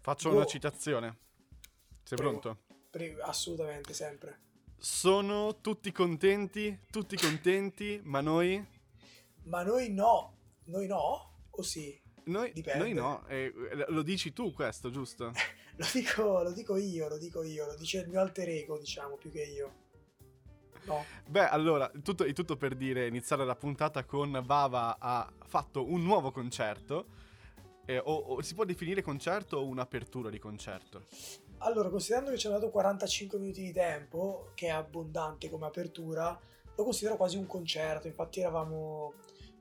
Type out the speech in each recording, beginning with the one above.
Faccio Oh. una citazione. Sei Prego. pronto? Pre- assolutamente, sempre. Sono tutti contenti, tutti contenti, ma noi... Ma noi no, noi no? O sì? Noi, noi no, eh, lo dici tu questo, giusto? Lo dico, lo dico io, lo dico io, lo dice il mio alter ego, diciamo, più che io. No. Beh, allora, tutto, è tutto per dire, iniziare la puntata con Vava ha fatto un nuovo concerto. Eh, o, o si può definire concerto o un'apertura di concerto? Allora, considerando che ci hanno dato 45 minuti di tempo, che è abbondante come apertura, lo considero quasi un concerto. Infatti eravamo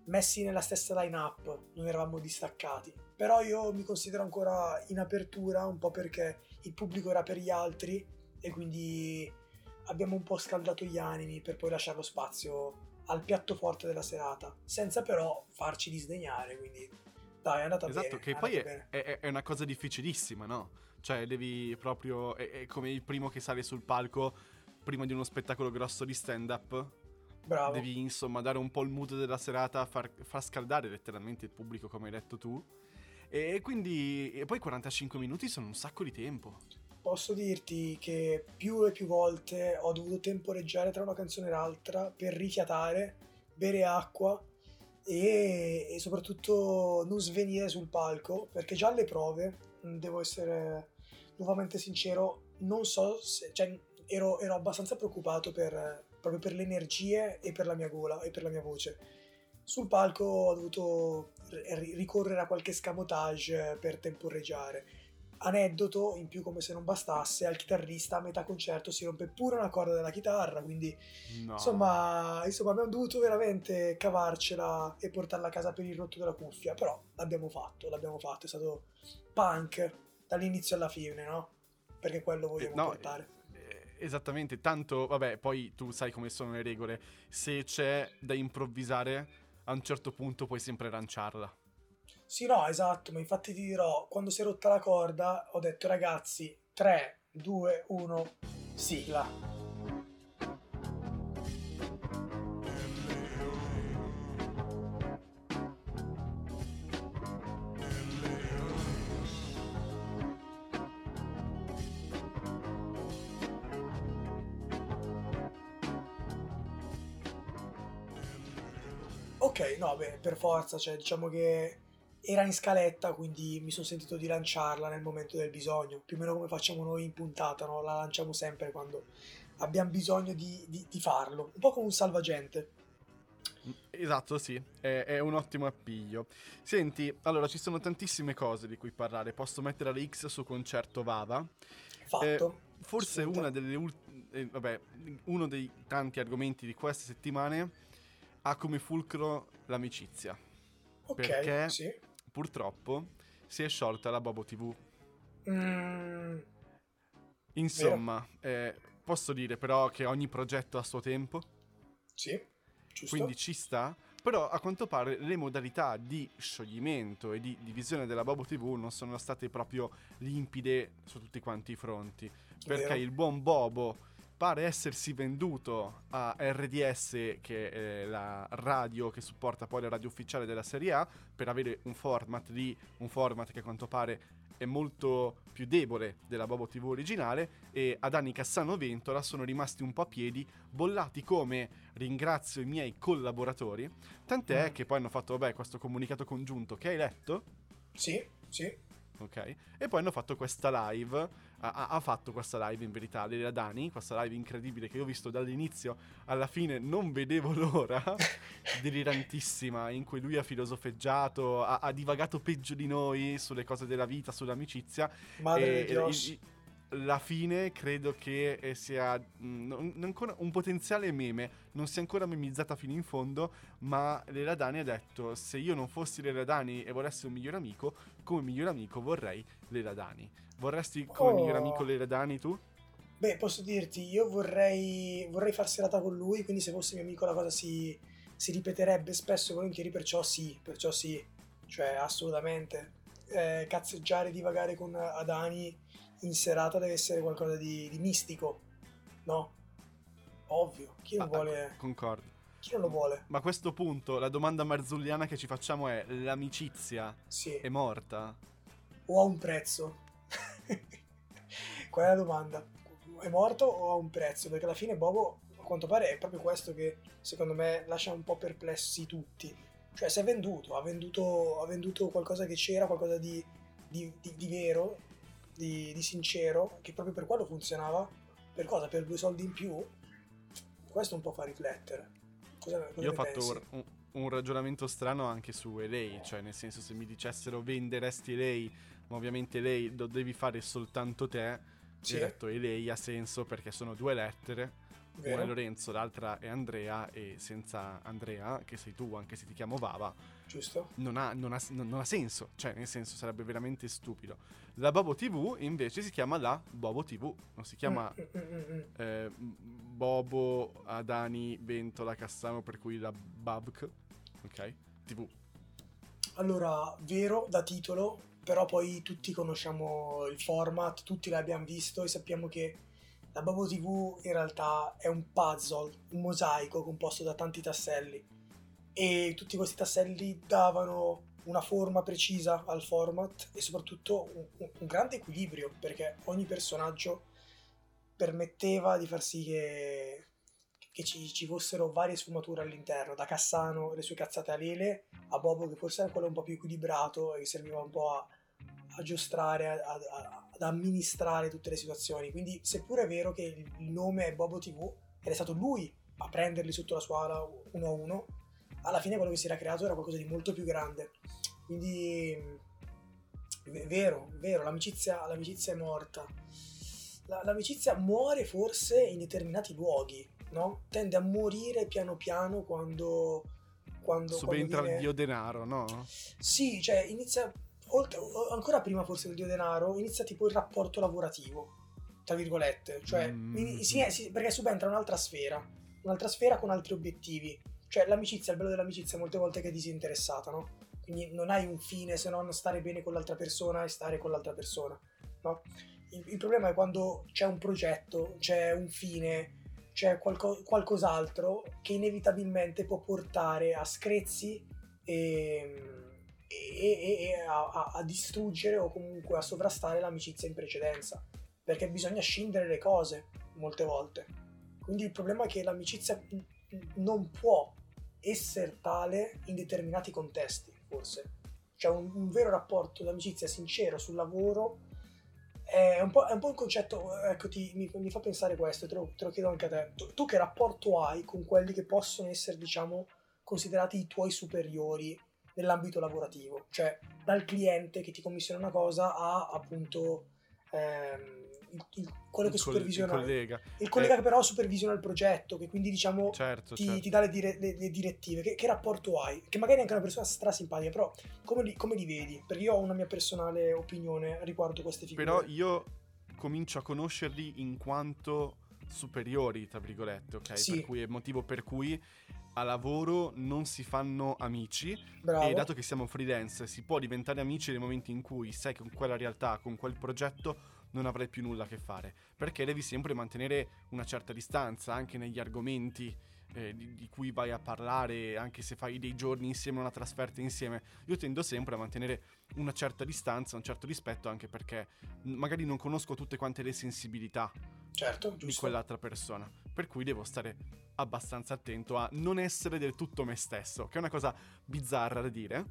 messi nella stessa line-up, non eravamo distaccati. Però io mi considero ancora in apertura, un po' perché il pubblico era per gli altri e quindi abbiamo un po' scaldato gli animi per poi lasciare lo spazio al piatto forte della serata, senza però farci disdegnare, quindi dai, è andata Esatto, bene. che è poi è, è- è una cosa difficilissima, no? Cioè, devi proprio. È, è come il primo che sale sul palco prima di uno spettacolo grosso di stand-up. Bravo. Devi insomma dare un po' il mood della serata, far, far scaldare letteralmente il pubblico, come hai detto tu. E quindi. E poi 45 minuti sono un sacco di tempo. Posso dirti che più e più volte ho dovuto temporeggiare tra una canzone e l'altra per rifiatare, bere acqua e, e soprattutto non svenire sul palco, perché già alle prove, devo essere nuovamente sincero, non so se... Cioè, ero, ero abbastanza preoccupato per, proprio per le energie e per la mia gola e per la mia voce. Sul palco ho dovuto ri- ricorrere a qualche scamotage per temporeggiare aneddoto in più come se non bastasse al chitarrista a metà concerto si rompe pure una corda della chitarra quindi No. insomma, insomma abbiamo dovuto veramente cavarcela e portarla a casa per il rotto della cuffia però l'abbiamo fatto l'abbiamo fatto è stato punk dall'inizio alla fine no? perché quello vogliamo Eh, no, portare Eh, Esattamente, tanto, vabbè, poi tu sai come sono le regole. Se c'è da improvvisare, a un certo punto puoi sempre lanciarla. Sì no esatto ma infatti ti dirò quando si è rotta la corda ho detto ragazzi 3 2 1 sigla Ok, no, beh, per forza, cioè diciamo che era in scaletta, quindi mi sono sentito di lanciarla nel momento del bisogno, più o meno come facciamo noi in puntata, no? La lanciamo sempre quando abbiamo bisogno di, di- di farlo, un po' come un salvagente. Esatto, sì, è, è un ottimo appiglio. Senti, allora ci sono tantissime cose di cui parlare. Posso mettere la X su concerto Vava. Fatto. Eh, Forse una delle ultime, vabbè, uno dei tanti argomenti di queste settimane ha come fulcro l'amicizia. ok, perché- sì. Purtroppo si è sciolta la Bobo TV. Mm, Insomma, eh, posso dire però che ogni progetto ha suo tempo, sì, giusto. quindi ci sta. Però a quanto pare le modalità di scioglimento e di divisione della Bobo TV non sono state proprio limpide su tutti quanti i fronti. Perché Vero. il buon Bobo pare essersi venduto a RDS, che è la radio che supporta poi la radio ufficiale della Serie A, per avere un format lì, un format che a quanto pare è molto più debole della Bobo TV originale e ad Anni Cassano Ventola sono rimasti un po' a piedi, bollati come ringrazio i miei collaboratori, tant'è Mm. che poi hanno fatto vabbè, questo comunicato congiunto che hai letto, Sì, sì. ok? E poi hanno fatto questa live, ha, ha- fatto questa live in verità, Leila Dani, questa live incredibile che io ho visto dall'inizio alla fine, non vedevo l'ora, delirantissima, in cui lui ha filosofeggiato, ha, ha divagato peggio di noi sulle cose della vita, sull'amicizia, Madre e- di Dios. il- la fine credo che eh, sia mm, non- non ancora un potenziale meme, non sia ancora memizzata fino in fondo, ma Lela Dani ha detto se io non fossi Lela Dani e volessi un miglior amico, come miglior amico vorrei Lela Dani. Vorresti come Oh. miglior amico Lela Dani tu? Beh, posso dirti, io vorrei, vorrei far serata con lui, quindi se fosse mio amico la cosa si, si ripeterebbe spesso e volentieri, perciò sì, perciò sì, cioè assolutamente. Eh, cazzeggiare, divagare con Adani in serata deve essere qualcosa di, di mistico, no? Ovvio, chi non, Ah, vuole, Concordo. chi non lo vuole? Ma a questo punto la domanda marzulliana che ci facciamo è l'amicizia Sì, è morta? o ha un prezzo. qual è la domanda? È morto o ha un prezzo? Perché alla fine Bobo, a quanto pare, è proprio questo che secondo me lascia un po' perplessi tutti. Cioè, si è venduto, ha venduto, ha venduto qualcosa che c'era, qualcosa di, di, di, di vero, di, sincero, che proprio per quello funzionava. Per cosa? Per due soldi in più? Questo un po' fa riflettere. Cosa, cosa Io ho fatto un, un, ragionamento strano anche su lei, cioè nel senso se mi dicessero venderesti lei, ma ovviamente lei lo devi fare soltanto te, sì. ho detto e lei ha senso perché sono due lettere. Vero. Una è Lorenzo, l'altra è Andrea e senza Andrea, che sei tu anche se ti chiamo Vava, Giusto. Non ha, non, ha, non ha, senso, cioè nel senso sarebbe veramente stupido. La Bobo TV invece si chiama la Bobo TV, non si chiama eh, Bobo Adani Ventola Cassano per cui la Babk, ok? TV. Allora, vero da titolo, però poi tutti conosciamo il format, tutti l'abbiamo visto e sappiamo che la Bobo TV in realtà è un puzzle, un mosaico composto da tanti tasselli. E tutti questi tasselli davano una forma precisa al format e soprattutto un, un grande equilibrio perché ogni personaggio permetteva di far sì che, che ci, ci, fossero varie sfumature all'interno, da Cassano le sue cazzate a Lele a Bobo che forse era quello un po' più equilibrato e che serviva un po' a, a giostrare, a, a, ad amministrare tutte le situazioni. Quindi seppure è vero che il nome è Bobo TV ed è stato lui a prenderli sotto la sua ala uno a uno, alla fine quello che si era creato era qualcosa di molto più grande. Quindi è vero, vero, l'amicizia, l'amicizia è morta. La, l'amicizia muore forse in determinati luoghi, no? Tende a morire piano piano quando... quando Subentra quando viene... il dio denaro, no? Sì, cioè inizia... Oltre, ancora prima forse del dio denaro, inizia tipo il rapporto lavorativo, tra virgolette. Cioè, mm. sì, sì, perché subentra un'altra sfera, un'altra sfera con altri obiettivi cioè l'amicizia, il bello dell'amicizia molte volte è che è disinteressata, no? Quindi non hai un fine se non stare bene con l'altra persona e stare con l'altra persona, no? Il, il problema è quando c'è un progetto, c'è un fine, c'è qualco, qualcos'altro che inevitabilmente può portare a screzzi e, e, e a, a, distruggere o comunque a sovrastare l'amicizia in precedenza, perché bisogna scindere le cose molte volte. Quindi il problema è che l'amicizia non può essere tale in determinati contesti, forse. Cioè un, un vero rapporto d'amicizia sincero sul lavoro è un po', è un, po un concetto, ecco, ti, mi, mi, fa pensare questo, te lo, te lo chiedo anche a te. Tu, tu, che rapporto hai con quelli che possono essere, diciamo, considerati i tuoi superiori nell'ambito lavorativo? Cioè, dal cliente che ti commissiona una cosa a, appunto, ehm, il, il, quello che il supervisiona il collega, il collega eh, che però supervisiona il progetto che quindi diciamo certo, ti, certo. ti, dà le, dire, le, le direttive. Che, che, rapporto hai? Che magari è anche una persona strasimpatica però come li, come li, vedi? Perché io ho una mia personale opinione riguardo queste figure. Però io comincio a conoscerli in quanto superiori tra virgolette ok sì. per cui è il motivo per cui a lavoro non si fanno amici Bravo. e dato che siamo freelance si può diventare amici nel momento in cui sai che con quella realtà, con quel progetto non avrai più nulla a che fare, perché devi sempre mantenere una certa distanza anche negli argomenti eh, di, di, cui vai a parlare, anche se fai dei giorni insieme, una trasferta insieme. Io tendo sempre a mantenere una certa distanza, un certo rispetto, anche perché magari non conosco tutte quante le sensibilità certo, di quell'altra persona, per cui devo stare abbastanza attento a non essere del tutto me stesso, che è una cosa bizzarra da dire,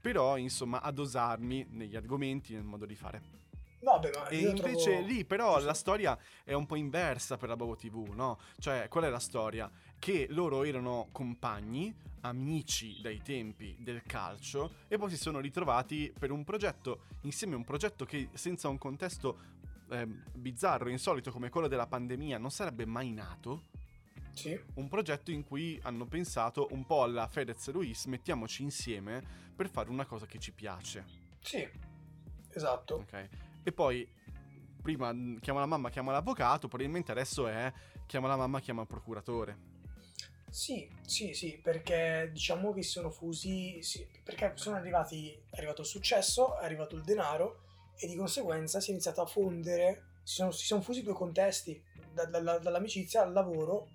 però insomma a dosarmi negli argomenti, nel modo di fare. Vabbè, ma e invece trovo... lì però la storia è un po' inversa per la Bobo TV, no? Cioè, qual è la storia? Che loro erano compagni, amici dai tempi del calcio e poi si sono ritrovati per un progetto, insieme a un progetto che senza un contesto eh, bizzarro, insolito come quello della pandemia non sarebbe mai nato. Sì. Un progetto in cui hanno pensato un po' alla Fedez e Luis, mettiamoci insieme per fare una cosa che ci piace. Sì, esatto. Ok. E poi, prima chiama la mamma, chiama l'avvocato, probabilmente adesso è chiama la mamma, chiama il procuratore. Sì, sì, sì, perché diciamo che sono fusi, sì, perché sono arrivati, è arrivato il successo, è arrivato il denaro e di conseguenza si è iniziato a fondere, si sono, si sono fusi due contesti, da, da, dall'amicizia al lavoro,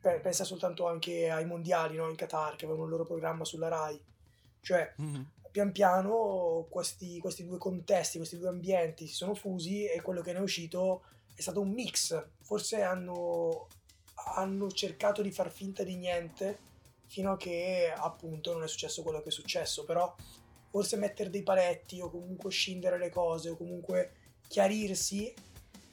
pensa soltanto anche ai mondiali no? in Qatar che avevano il loro programma sulla RAI, cioè mm-hmm pian piano questi, questi, due contesti, questi due ambienti si sono fusi e quello che ne è uscito è stato un mix, forse hanno, hanno cercato di far finta di niente fino a che appunto non è successo quello che è successo, però forse mettere dei paletti o comunque scindere le cose o comunque chiarirsi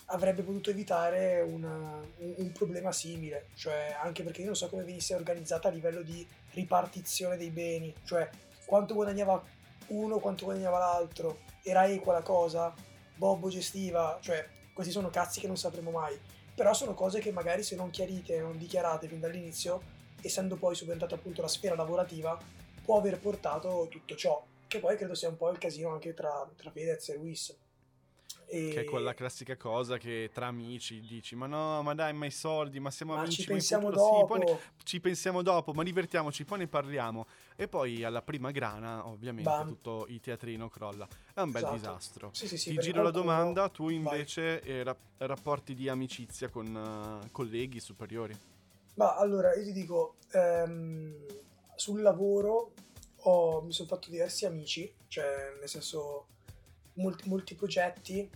avrebbe potuto evitare una, un, un, problema simile, cioè anche perché io non so come venisse organizzata a livello di ripartizione dei beni, cioè quanto guadagnava uno, quanto guadagnava l'altro, era equa la cosa, Bobbo gestiva, cioè questi sono cazzi che non sapremo mai, però sono cose che magari se non chiarite, non dichiarate fin dall'inizio, essendo poi subentrata appunto la sfera lavorativa, può aver portato tutto ciò, che poi credo sia un po' il casino anche tra, tra Fedez e Luis. E... Che è quella classica cosa che tra amici dici: Ma no, ma dai, ma i soldi, ma siamo ma amici. Ci pensiamo dopo. Sì, ne... ci pensiamo dopo, ma divertiamoci, poi ne parliamo. E poi alla prima grana, ovviamente, Bam. tutto il teatrino crolla. È un bel esatto. disastro. Sì, sì, sì, ti giro la domanda: tu invece eh, ra- rapporti di amicizia con uh, colleghi superiori? Ma allora io ti dico: ehm, sul lavoro ho, mi sono fatto diversi amici, cioè nel senso molti, molti progetti,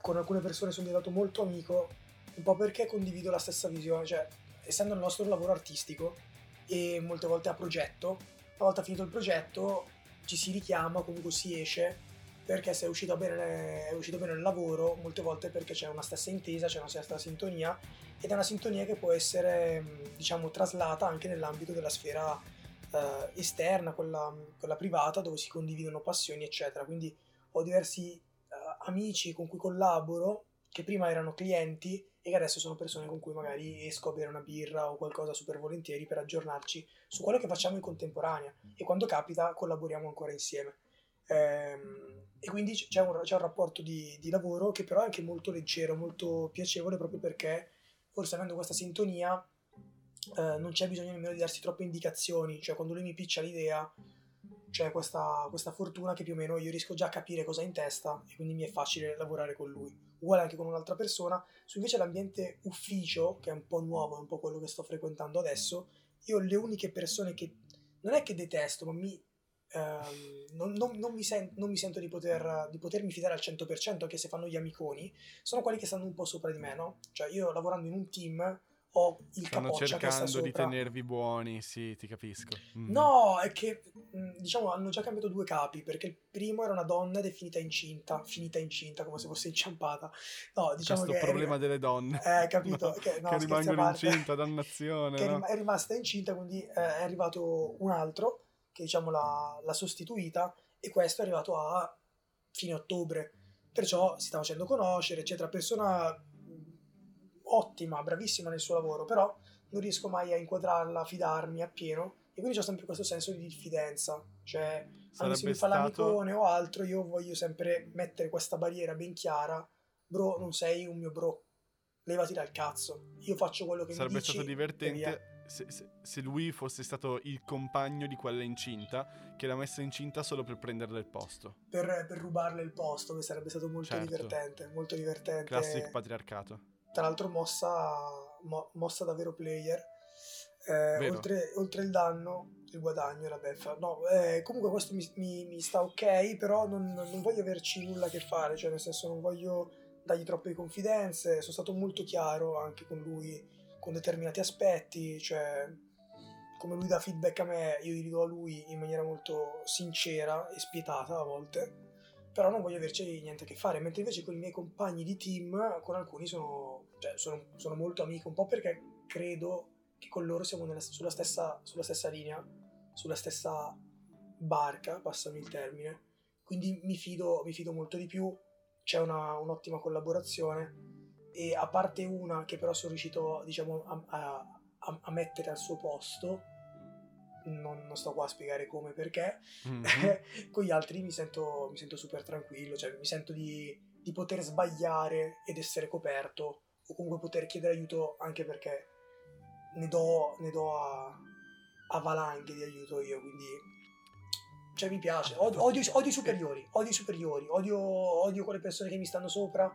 con alcune persone sono diventato molto amico, un po' perché condivido la stessa visione, cioè essendo il nostro lavoro artistico e molte volte a progetto, una volta finito il progetto ci si richiama, comunque si esce, perché se è uscito bene, è uscito bene il lavoro, molte volte perché c'è una stessa intesa, c'è una stessa sintonia, ed è una sintonia che può essere, diciamo, traslata anche nell'ambito della sfera eh, esterna, quella, quella privata, dove si condividono passioni, eccetera. Quindi ho diversi uh, amici con cui collaboro che prima erano clienti e che adesso sono persone con cui magari esco a bere una birra o qualcosa super volentieri per aggiornarci su quello che facciamo in contemporanea e quando capita collaboriamo ancora insieme. Ehm, e quindi c'è un, c'è un rapporto di, di, lavoro che però è anche molto leggero, molto piacevole proprio perché forse avendo questa sintonia eh, non c'è bisogno nemmeno di darsi troppe indicazioni, cioè quando lui mi piccia l'idea c'è questa, questa, fortuna che più o meno io riesco già a capire cosa ha in testa e quindi mi è facile lavorare con lui. Uguale anche con un'altra persona. Su invece l'ambiente ufficio, che è un po' nuovo, è un po' quello che sto frequentando adesso, io le uniche persone che non è che detesto, ma mi, ehm, non, non, non, mi sen- non, mi sento di, poter, di, potermi fidare al 100%, anche se fanno gli amiconi, sono quelli che stanno un po' sopra di me, no? Cioè io lavorando in un team ho il Stanno capoccia cercando di tenervi buoni, sì, ti capisco. Mm. No, è che mm, diciamo hanno già cambiato due capi, perché il primo era una donna ed è finita incinta, finita incinta come se fosse inciampata. No, diciamo Questo che problema è... delle donne. Eh, capito, no, che, no, che rimangono incinta, dannazione. che no? è rimasta incinta, quindi eh, è arrivato un altro che diciamo l'ha, l'ha sostituita e questo è arrivato a fine ottobre. Perciò si sta facendo conoscere, eccetera. Persona ottima, bravissima nel suo lavoro, però non riesco mai a inquadrarla, a fidarmi appieno e quindi ho sempre questo senso di diffidenza, cioè anche se mi fa stato... l'amicone o altro, io voglio sempre mettere questa barriera ben chiara, bro, non sei un mio bro, levati dal cazzo, io faccio quello che Sarebbe mi dici. Sarebbe stato divertente se, se, se, lui fosse stato il compagno di quella incinta che l'ha messa incinta solo per prenderle il posto. Per, per rubarle il posto, che sarebbe stato molto certo. divertente, molto divertente. Classic patriarcato tra l'altro mossa, mo, mossa davvero player. Eh, oltre, oltre, il danno, il guadagno e la beffa. No, eh, comunque questo mi, mi, mi, sta ok, però non, non, voglio averci nulla a che fare, cioè nel senso non voglio dargli troppe confidenze, sono stato molto chiaro anche con lui con determinati aspetti, cioè come lui dà feedback a me, io gli do a lui in maniera molto sincera e spietata a volte però non voglio averci niente a che fare, mentre invece con i miei compagni di team, con alcuni sono, cioè, sono, sono molto amico, un po' perché credo che con loro siamo nella, sulla, stessa, sulla stessa linea, sulla stessa barca, passami il termine, quindi mi fido, mi fido molto di più, c'è una, un'ottima collaborazione e a parte una che però sono riuscito diciamo, a, a, a mettere al suo posto, non, non, sto qua a spiegare come e perché, mm-hmm. con gli altri mi sento, mi sento, super tranquillo, cioè mi sento di, di, poter sbagliare ed essere coperto, o comunque poter chiedere aiuto anche perché ne do, ne do a, a valanghe di aiuto io, quindi cioè mi piace, odio, odio, odio i superiori, odio i superiori, odio, odio quelle persone che mi stanno sopra,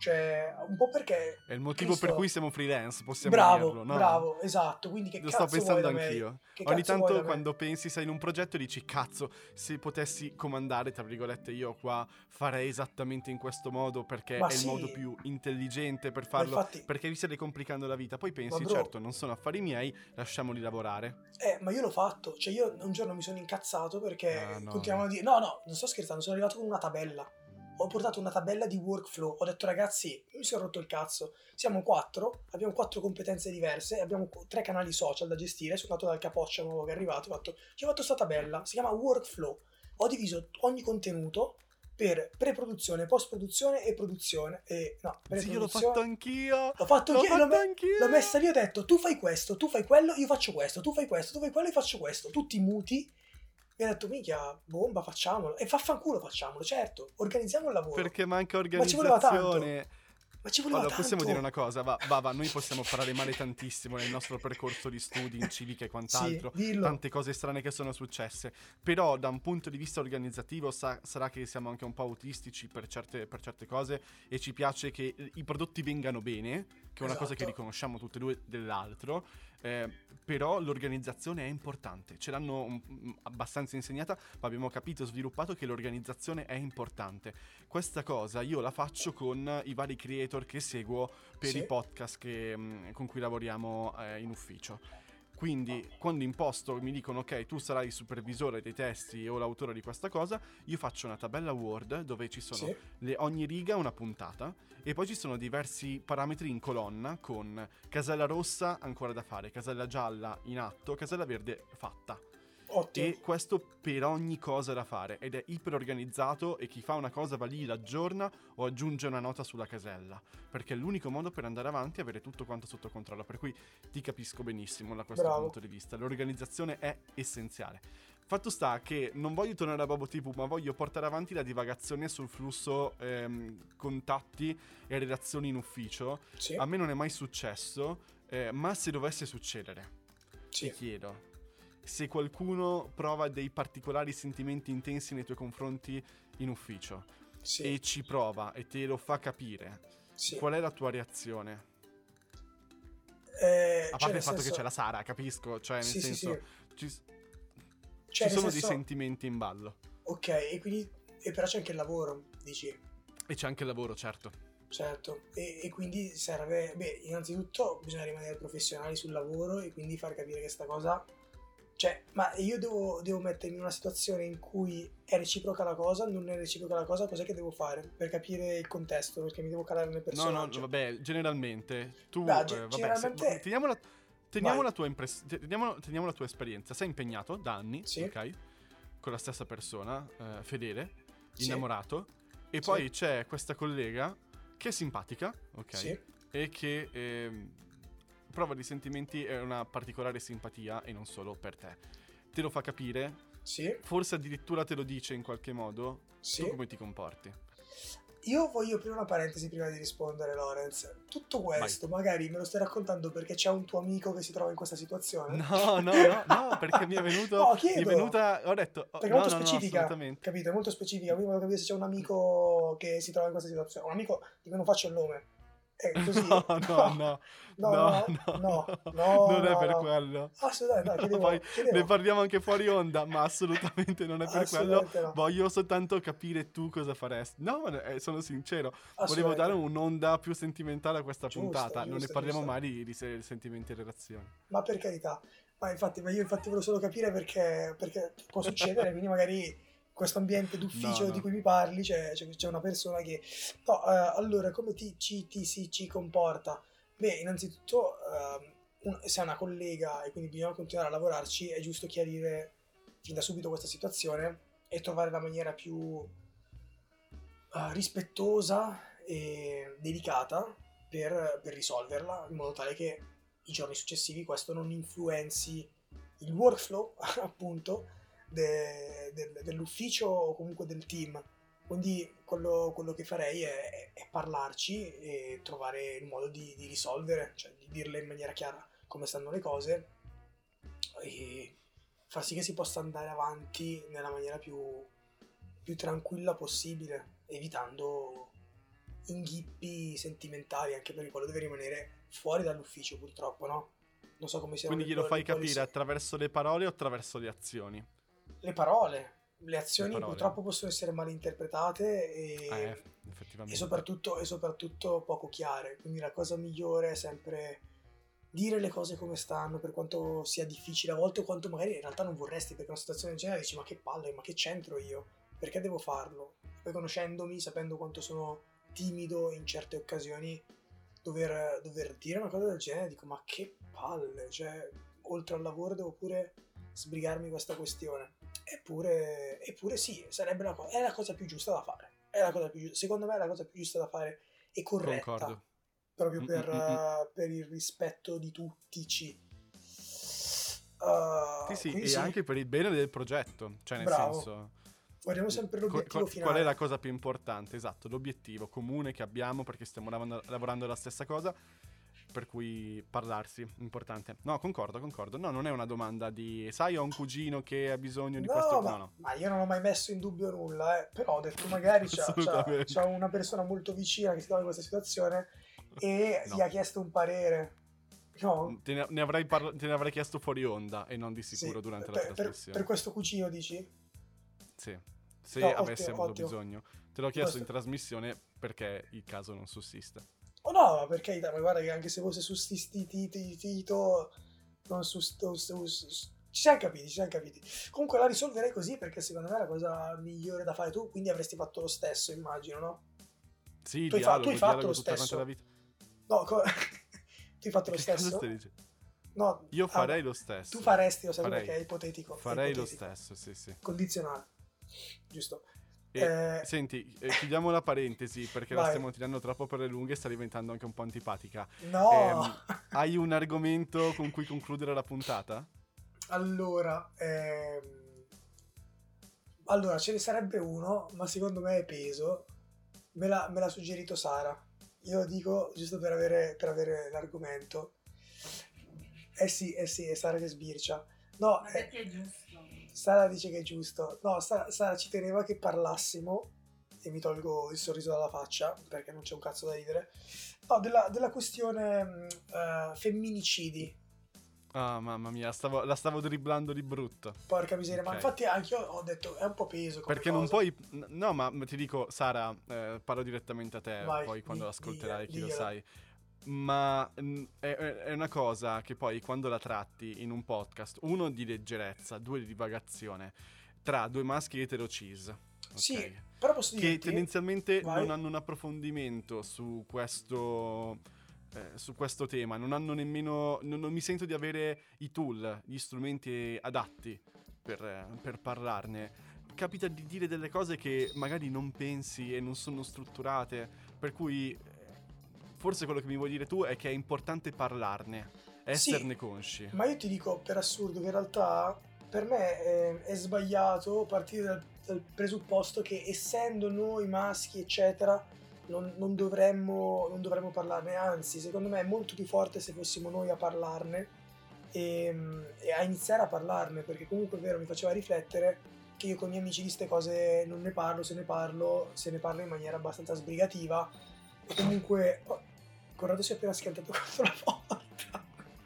Cioè, un po' perché... È il motivo Cristo- per cui siamo freelance, possiamo Bravo, dirlo, no? bravo, esatto. Quindi che Lo sto pensando anch'io. Ogni tanto quando pensi sei in un progetto dici cazzo, se potessi comandare, tra virgolette, io qua farei esattamente in questo modo perché Ma è sì. il modo più intelligente per farlo. infatti, Perché vi state complicando la vita. Poi pensi, bro- certo, non sono affari miei, lasciamoli lavorare. eh, ma io l'ho fatto. Cioè, io un giorno mi sono incazzato perché Ah, no. continuavano a dire: No, no, non sto scherzando, sono arrivato con una tabella. Ho portato una tabella di workflow. Ho detto, ragazzi, mi sono rotto il cazzo. Siamo quattro, abbiamo quattro competenze diverse, abbiamo tre canali social da gestire. Sono andato dal capoccia nuovo che è arrivato. Ho fatto, ci ho fatto questa tabella, si chiama workflow. Ho diviso ogni contenuto per pre-produzione, post-produzione e produzione. E, no, Sì, io l'ho fatto anch'io. L'ho fatto L'ho anch'io, l'ho, fatto me- anch'io. l'ho messa lì, ho detto tu fai questo, tu fai quello, io faccio questo, tu fai questo, tu fai quello, io faccio questo. Tutti muti. Mi ha detto, minchia, bomba, facciamolo. E vaffanculo facciamolo, certo. Organizziamo il lavoro. Perché manca Ma ci voleva tanto. organizzazione. Ma ci voleva Allora, possiamo tanto. dire una cosa, va, va, va, noi possiamo parlare male tantissimo nel nostro percorso di studi in civica e quant'altro, Sì, tante cose strane che sono successe, però da un punto di vista organizzativo sa- sarà che siamo anche un po' autistici per certe, per certe cose e ci piace che i prodotti vengano bene, che è una cosa che Esatto. riconosciamo tutte e due dell'altro, eh, però l'organizzazione è importante, ce l'hanno un- un- abbastanza insegnata, ma abbiamo capito e sviluppato che l'organizzazione è importante. Questa cosa io la faccio con i vari creator che seguo per Sì. i podcast che, mh, con cui lavoriamo eh, in ufficio. Quindi quando imposto mi dicono ok tu sarai il supervisore dei testi o l'autore di questa cosa, io faccio una tabella Word dove ci sono Sì. le- ogni riga una puntata e poi ci sono diversi parametri in colonna con casella rossa ancora da fare, casella gialla in atto, casella verde fatta. Ottimo. E questo per ogni cosa da fare ed è iper organizzato e chi fa una cosa va lì, l'aggiorna o aggiunge una nota sulla casella, perché è l'unico modo per andare avanti e avere tutto quanto sotto controllo, per cui ti capisco benissimo da questo Bravo. punto di vista, l'organizzazione è essenziale. Fatto sta che non voglio tornare a Bobo TV, ma voglio portare avanti la divagazione sul flusso ehm, contatti e relazioni in ufficio. Sì. A me non è mai successo, eh, ma se dovesse succedere, sì. ti chiedo se qualcuno prova dei particolari sentimenti intensi nei tuoi confronti in ufficio Sì. e ci prova e te lo fa capire, sì. qual è la tua reazione? Eh, A cioè, parte nel il fatto senso- che c'è la Sara, capisco, cioè nel Sì, senso ci, Cioè, ci sono dei senso- sentimenti in ballo Ok, e quindi... E però c'è anche il lavoro, dici. e c'è anche il lavoro, certo. Certo, e, e quindi serve, beh, innanzitutto bisogna rimanere professionali sul lavoro e quindi far capire che sta cosa, cioè, ma io devo, devo mettermi in una situazione in cui è reciproca la cosa, non è reciproca la cosa, cos'è che devo fare per capire il contesto, perché mi devo calare nel No, personaggio. no, vabbè, generalmente tu Beh, eh, ge- vabbè, se- generalmente- teniamo la teniamo la tua impress- teniamo, teniamo la tua esperienza. Sei impegnato da anni, Sì. ok? Con la stessa persona, eh, fedele, Sì. innamorato e Sì. poi c'è questa collega che è simpatica, ok? Sì, E che ehm, prova dei sentimenti e una particolare simpatia e non solo per te. Te lo fa capire, sì, forse addirittura te lo dice in qualche modo. sì. Tu come ti comporti? Io voglio aprire una parentesi prima di rispondere, Lorenz. Tutto questo magari me lo stai raccontando perché c'è un tuo amico che si trova in questa situazione? No, no, no, no, perché mi è venuto. No, mi chiedo. è venuta. Ho detto. oh, Perché è no, molto no, no, specifica, assolutamente. capito? È molto specifica. Quindi voglio capire se c'è un amico che si trova in questa situazione. Un amico di cui non faccio il nome. È così? No, no, no. no, No, no, no, no, no, non è per quello. Assolutamente, no, Poi. Ne parliamo anche fuori onda, ma assolutamente non è per quello. No. Voglio soltanto capire tu cosa faresti. No, eh, sono sincero. Volevo dare un'onda più sentimentale a questa Giusto, puntata. non ne giusto, parliamo giusto. mai di, di se- sentimenti e relazioni. Ma per carità. Ma infatti, ma io infatti volevo solo capire perché, perché può succedere, quindi magari questo ambiente d'ufficio No, no. di cui mi parli c'è, c'è- c'è una persona che... No, eh, allora, come ti, ci, ti si ci comporta? Beh, innanzitutto, ehm, un- se è una collega e quindi bisogna continuare a lavorarci, è giusto chiarire fin da subito questa situazione e trovare la maniera più eh, rispettosa e delicata per, per risolverla, in modo tale che i giorni successivi questo non influenzi il workflow, appunto, de- del- dell'ufficio o comunque del team. Quindi quello, quello che farei è, è parlarci e trovare il modo di, di risolvere, cioè di dirle in maniera chiara come stanno le cose e far sì che si possa andare avanti nella maniera più, più tranquilla possibile, evitando inghippi sentimentali, anche perché quello deve rimanere fuori dall'ufficio purtroppo, no? Non so come sia. Quindi glielo fai capire attraverso le parole o attraverso le azioni? Le parole. Le azioni le purtroppo possono essere malinterpretate e, eh, e, soprattutto, e soprattutto poco chiare. Quindi la cosa migliore è sempre dire le cose come stanno, per quanto sia difficile a volte o quanto magari in realtà non vorresti, perché una situazione del genere dici ma che palle, ma che c'entro io? Perché devo farlo? Poi conoscendomi, sapendo quanto sono timido in certe occasioni, dover, dover dire una cosa del genere, dico ma che palle, cioè oltre al lavoro devo pure sbrigarmi questa questione. Eppure, eppure sì, sarebbe la, è la cosa più giusta da fare. È la cosa più, secondo me è la cosa più giusta da fare e corretta. Concordo. Proprio per, uh, per il rispetto di tutti. Ci. Uh, sì, sì, e sì. anche per il bene del progetto. Cioè, nel Bravo. senso. Guardiamo sempre l'obiettivo qual, finale. Qual è la cosa più importante? Esatto, l'obiettivo comune che abbiamo perché stiamo lavorando, lavorando la stessa cosa per cui parlarsi, importante. No, concordo, concordo. No, non è una domanda di, sai, ho un cugino che ha bisogno di no, questo. Ma, no, no. Ma io non ho mai messo in dubbio nulla, eh. però ho detto magari c'è, c'è, c'è una persona molto vicina che si trova in questa situazione e no. gli ha chiesto un parere. No. Te ne, avrei parla- te ne, avrei chiesto fuori onda e non di sicuro sì, durante per, la trasmissione. Per, per, questo cugino dici? Sì, se no, avesse ottimo, avuto ottimo. bisogno. Te l'ho chiesto in trasmissione perché il caso non sussiste. Oh no, perché ma guarda che anche se fosse sussistito, non su, su, su, ci siamo capiti, ci siamo capiti. Comunque la risolverei così perché secondo me è la cosa migliore da fare tu, quindi avresti fatto lo stesso, immagino, no? Sì, tu, dialogo, hai, tu hai fatto lo stesso. No, co- tu hai fatto lo stesso. No, Io farei ah, lo stesso. Tu faresti, lo sai perché è ipotetico. Farei è ipotetico. lo stesso, sì, sì. Condizionale. Giusto. E, eh... Senti, eh, chiudiamo la parentesi perché Vai. la stiamo tirando troppo per le lunghe e sta diventando anche un po' antipatica. No! Eh, hai un argomento con cui concludere la puntata? Allora, ehm... allora ce ne sarebbe uno, ma secondo me è peso. Me l'ha, me l'ha suggerito Sara. Io dico giusto per avere, per avere l'argomento. Eh sì, eh sì, è Sara che sbircia. No, ma perché è giusto? Sara dice che è giusto. No, Sara, Sara, ci teneva che parlassimo, e mi tolgo il sorriso dalla faccia perché non c'è un cazzo da ridere. No, della, della questione uh, femminicidi. Ah, mamma mia, stavo, la stavo dribblando di brutto. Porca miseria, okay. ma infatti anche io ho detto è un po' peso. Perché cosa. non puoi. No, ma ti dico, Sara, eh, parlo direttamente a te, Vai, poi quando di, ascolterai, di, chi diglielo. lo sai ma mh, è, è, una cosa che poi quando la tratti in un podcast, uno di leggerezza, due di divagazione, tra due maschi etero cis. Okay? Sì, però posso dire che tendenzialmente Vai. non hanno un approfondimento su questo, eh, su questo tema, non hanno nemmeno, non, non, mi sento di avere i tool, gli strumenti adatti per, per parlarne. Capita di dire delle cose che magari non pensi e non sono strutturate, per cui forse quello che mi vuoi dire tu è che è importante parlarne, esserne sì, consci. Ma io ti dico per assurdo che in realtà per me è, è sbagliato partire dal, dal, presupposto che essendo noi maschi, eccetera, non, non, dovremmo, non dovremmo parlarne, anzi, secondo me è molto più forte se fossimo noi a parlarne e, e a iniziare a parlarne, perché comunque è vero, mi faceva riflettere che io con i miei amici di queste cose non ne parlo, se ne parlo, se ne parlo in maniera abbastanza sbrigativa. E comunque Corrado si è appena schiantato contro la porta.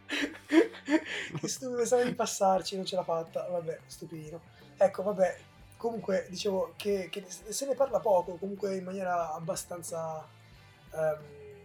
che stupido, pensavo di passarci, non ce l'ha fatta. Vabbè, stupidino. Ecco, vabbè. Comunque, dicevo che, che se ne parla poco, comunque in maniera abbastanza um,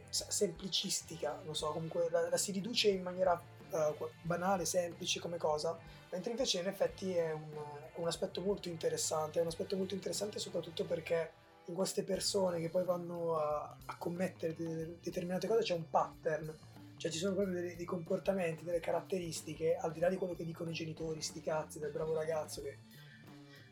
semplicistica, non so, comunque la, la, si riduce in maniera uh, banale, semplice come cosa, mentre invece in effetti è un, un aspetto molto interessante, è un aspetto molto interessante soprattutto perché in queste persone che poi vanno a, a commettere de- determinate cose c'è un pattern, cioè ci sono proprio dei, dei, comportamenti, delle caratteristiche, al di là di quello che dicono i genitori, sti cazzi del bravo ragazzo che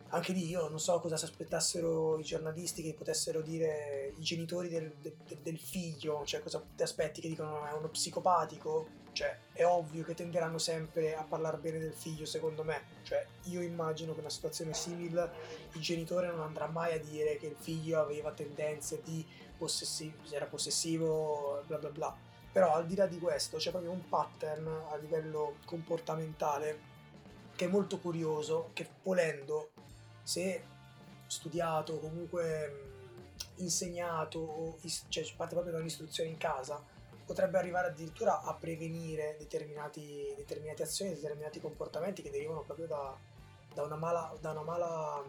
anche lì io non so cosa si aspettassero i giornalisti che potessero dire i genitori del, del, del figlio, cioè cosa ti aspetti che dicono è uno psicopatico, cioè è ovvio che tenderanno sempre a parlare bene del figlio secondo me, cioè io immagino che una situazione simile il genitore non andrà mai a dire che il figlio aveva tendenze di possessivo, era possessivo, bla bla bla, però al di là di questo c'è proprio un pattern a livello comportamentale che è molto curioso, che volendo se studiato, comunque insegnato, cioè parte proprio da un'istruzione in casa, potrebbe arrivare addirittura a prevenire determinati, determinate azioni, determinati comportamenti che derivano proprio da, da una mala, da una mala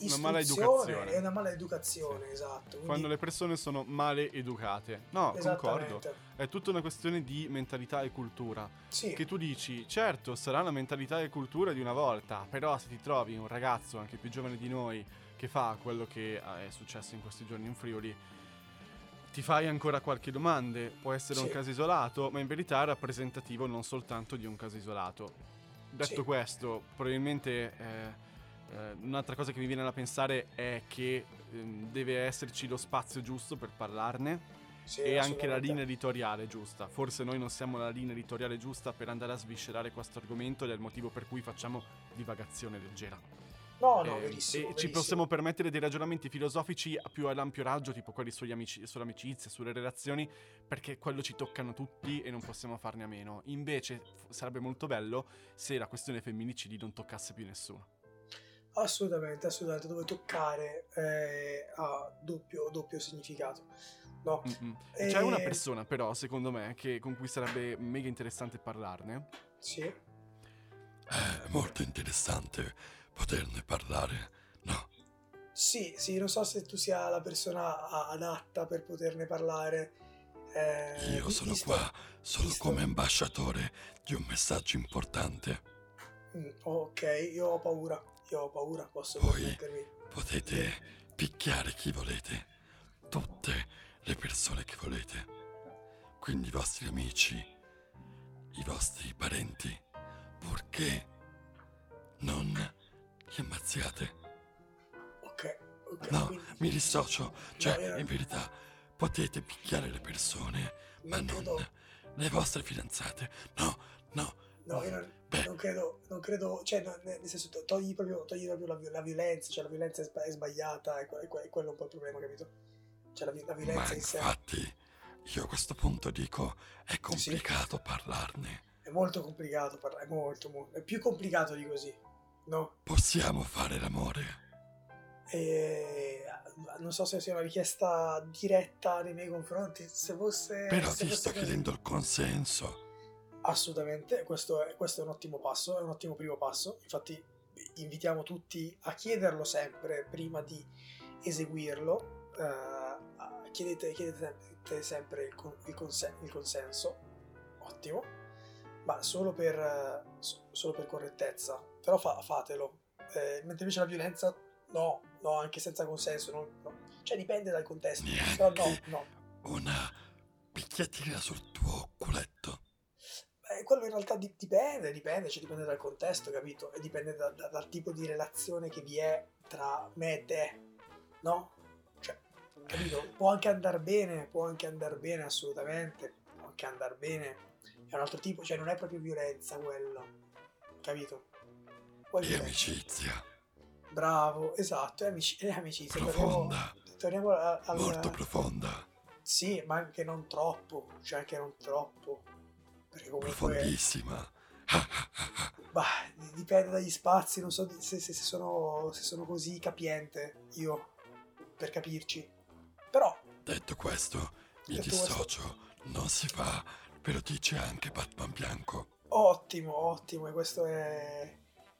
Una mala educazione. e una mala educazione, esatto. Quindi, Quando le persone sono male educate. No, concordo. È tutta una questione di mentalità e cultura. Sì, Che tu dici, certo, sarà la mentalità e cultura di una volta, però se ti trovi un ragazzo anche più giovane di noi che fa quello che eh, è successo in questi giorni in Friuli, ti fai ancora qualche domanda, può essere un Sì. caso isolato, ma in verità è rappresentativo non soltanto di un caso isolato. Detto Sì. questo, probabilmente eh, eh, un'altra cosa che mi viene da pensare è che ehm, deve esserci lo spazio giusto per parlarne sì, e anche la linea editoriale giusta. Forse noi non siamo la linea editoriale giusta per andare a sviscerare questo argomento ed è il motivo per cui facciamo divagazione leggera. No, no, Eh, verissimo. e ci verissimo. possiamo permettere dei ragionamenti filosofici a più ad ampio raggio, tipo quelli sugli amici- sull'amicizia, sulle relazioni, perché quello ci toccano tutti e non possiamo farne a meno. Invece f- sarebbe molto bello se la questione femminicidi non toccasse più nessuno. Assolutamente, assolutamente, dove toccare eh, ha doppio, doppio significato. No, Mm-mm. C'è una E- persona, però, secondo me, che- con cui sarebbe mega interessante parlarne. sì, È molto interessante poterne parlare, no? sì, sì, non so se tu sia la persona adatta per poterne parlare. eh, Io sono visto- qua solo visto- come ambasciatore di un messaggio importante. Mm, ok, io ho paura, io ho paura, posso permettermi. Potete picchiare chi volete, tutte le persone che volete. Quindi i vostri amici, i vostri parenti, purché non li ammazziate. Ok, ok. No, quindi mi dissocio. Cioè, No, io- in verità, potete picchiare le persone, ma non non credo, le vostre fidanzate. No, no. no, io non, non credo, non credo, cioè, no, nel senso, to- togli proprio, togli proprio la, la violenza, cioè la violenza è, sba- è sbagliata, que- e quello è un po' il problema, capito? Cioè la, la ma violenza in sé infatti, io a questo punto dico, è complicato parlarne. è molto complicato, parlare, è molto, molto, è più complicato di così, no? Possiamo fare l'amore. E non so se sia una richiesta diretta nei miei confronti, se fosse... Però se ti fosse sto così- chiedendo il consenso. Assolutamente, questo è, questo è un ottimo passo, è un ottimo primo passo. Infatti, invitiamo tutti a chiederlo sempre prima di eseguirlo. A- chiedete, chiedete sempre, sempre il, con- il consen- il consenso, ottimo, ma solo per, so- solo per correttezza. Però fa- fatelo. Eh, mentre invece la violenza, no, no, anche senza consenso. no, no. Cioè, dipende dal contesto. Però no, Neanche no. una picchiatina sul tuo culetto. Eh, quello in realtà di- dipende, dipende, cioè dipende dal contesto, capito? E dipende da- da- dal tipo di relazione che vi è tra me e te, no? Cioè, capito? Può anche andare bene, può anche andare bene assolutamente, può anche andare bene. È un altro tipo, cioè non è proprio violenza quello, capito? Poi E amicizia. Bravo, esatto, è, amici- è amicizia. Torniamo, Profonda. torniamo a- al... Molto profonda. Sì, ma anche non troppo, cioè anche non troppo. Perché comunque... Profondissima. Bah, dipende dagli spazi, non so se, se- se sono, se sono così capiente io, per capirci. Però, Detto questo, mi Detto questo- dissocio. Non si fa. Ve lo dice anche Batman Bianco. ottimo, ottimo, e questo è,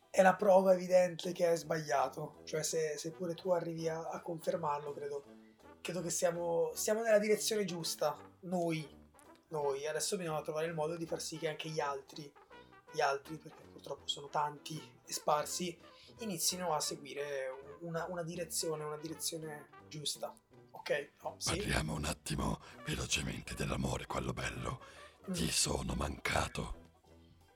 è la prova evidente che è sbagliato. Cioè, se, se pure tu arrivi a, a confermarlo, credo, credo che siamo, siamo nella direzione giusta, noi. Noi, adesso dobbiamo trovare il modo di far sì che anche gli altri, gli altri, perché purtroppo sono tanti e sparsi, inizino a seguire una, una direzione, una direzione giusta. Ok? No, sì? Parliamo un attimo velocemente dell'amore, quello bello. Mm. Ti sono mancato.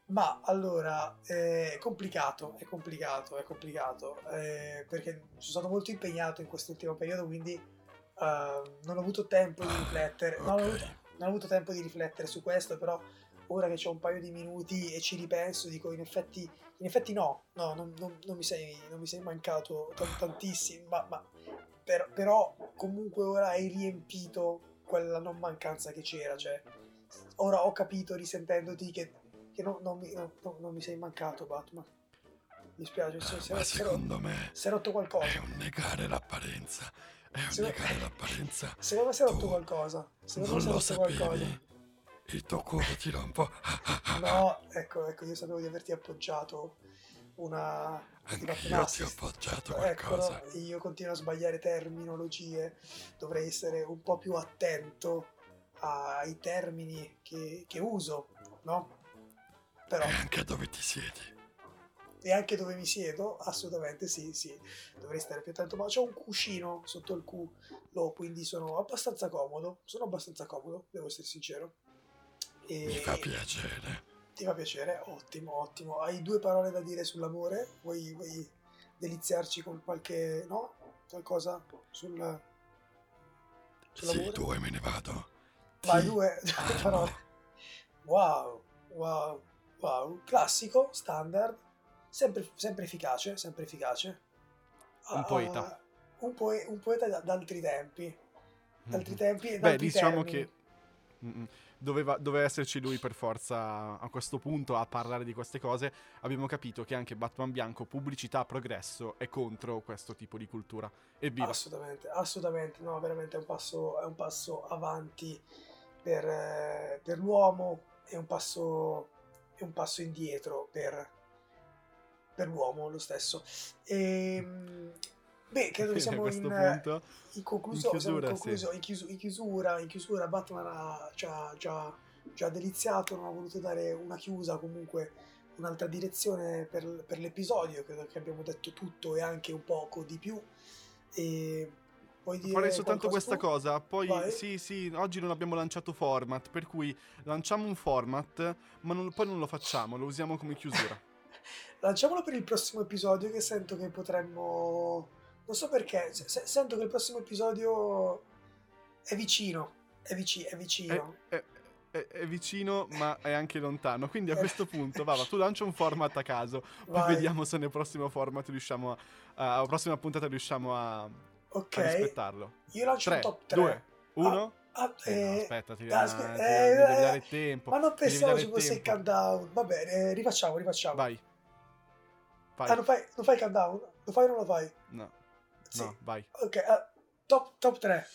Ma allora è complicato, è complicato, è complicato eh, perché sono stato molto impegnato in quest'ultimo periodo, quindi eh, non ho avuto tempo di Ah, riflettere. Non, ho avuto, non ho avuto tempo di riflettere su questo, però ora che ho un paio di minuti e ci ripenso, dico in effetti, in effetti no, no, non, non- non mi, sei, non mi sei mancato t- tantissimo, ma, ma per- però comunque ora hai riempito quella non mancanza che c'era, cioè ora ho capito risentendoti che, che non, non mi, non- non- mi sei mancato Batman. Mi spiace, se, se, ma se- secondo me si è rotto è qualcosa. un negare l'apparenza. e Se- negare l'apparenza. Secondo me si è rotto qualcosa. Secondo Non è lo rotto qualcosa. sapevi. Il tuo cuore ti rompo. No, ecco, ecco, io sapevo di averti appoggiato una... Anche un io ti ho appoggiato Ecco, qualcosa. no, io continuo a sbagliare terminologie, dovrei essere un po' più attento ai termini che, che uso, no? Però, E anche dove ti siedi. e anche dove mi siedo, assolutamente sì, sì, dovrei stare più attento, ma c'ho un cuscino sotto il culo, quindi sono abbastanza comodo, sono abbastanza comodo, devo essere sincero. E... Mi fa piacere. Ti fa piacere? Ottimo, ottimo. Hai due parole da dire sull'amore? Vuoi, vuoi deliziarci con qualche, no? Qualcosa sul... Sì, sull'amore? due me ne vado. Ti due, amo. parole. Wow, wow, wow. Classico, standard, sempre, sempre efficace, sempre efficace. Un Ah, poeta. un, poe- un poeta da- d'altri tempi. D'altri Mhm. tempi e Beh, diciamo termini. che doveva, doveva esserci lui per forza a questo punto a parlare di queste cose. Abbiamo capito che anche Batman Bianco, pubblicità, progresso, è contro questo tipo di cultura. Evviva! Assolutamente, assolutamente, no, veramente è un passo, è un passo avanti per, eh, per l'uomo e un passo, è un passo indietro per, per l'uomo lo stesso. E, beh, credo che siamo in, punto in conclusione, in siamo in, chiusura, concluso- in chiusu- in chiusura, in chiusura Batman ha, ci ha già, già deliziato, non ha voluto dare una chiusa, comunque un'altra direzione per, per l'episodio, credo che abbiamo detto tutto e anche un poco di più. E vuoi dire Farei soltanto questa tu? cosa. Poi, Vai. sì, sì, oggi non abbiamo lanciato format. Per cui lanciamo un format, ma non- poi non lo facciamo, lo usiamo come chiusura. Lanciamolo per il prossimo episodio che sento che potremmo... Non so perché, se- se- sento che il prossimo episodio è vicino, è, vici- è vicino. È, è- è vicino, ma è anche lontano. Quindi a Eh. questo punto, va, va, tu lancia un format a caso. Poi Vai. vediamo se nel prossimo format riusciamo a. a- alla prossima puntata riusciamo a, a Ok, rispettarlo. io lancio 3, un top 3. 2, 1. Ah, Eh, no, eh, aspetta, ti, ah, scu- eh, devi eh, dare tempo. ma non pensavo ci fosse il countdown. Va bene, eh, rifacciamo, rifacciamo. Vai. Vai. Ah, non fai, non fai il countdown? Lo fai o non lo fai? No, Sì. no, vai. Ok, ah, top, top 3.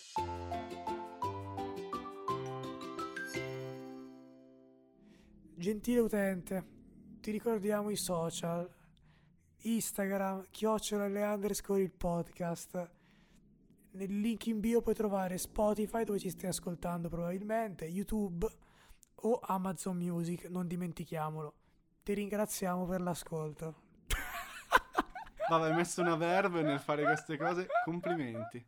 Gentile utente, ti ricordiamo i social. Instagram, chiocciola le underscore il podcast. Nel link in bio puoi trovare Spotify dove ci stai ascoltando probabilmente, YouTube o Amazon Music, non dimentichiamolo. Ti ringraziamo per l'ascolto. Vabbè, hai messo una verve nel fare queste cose. Complimenti.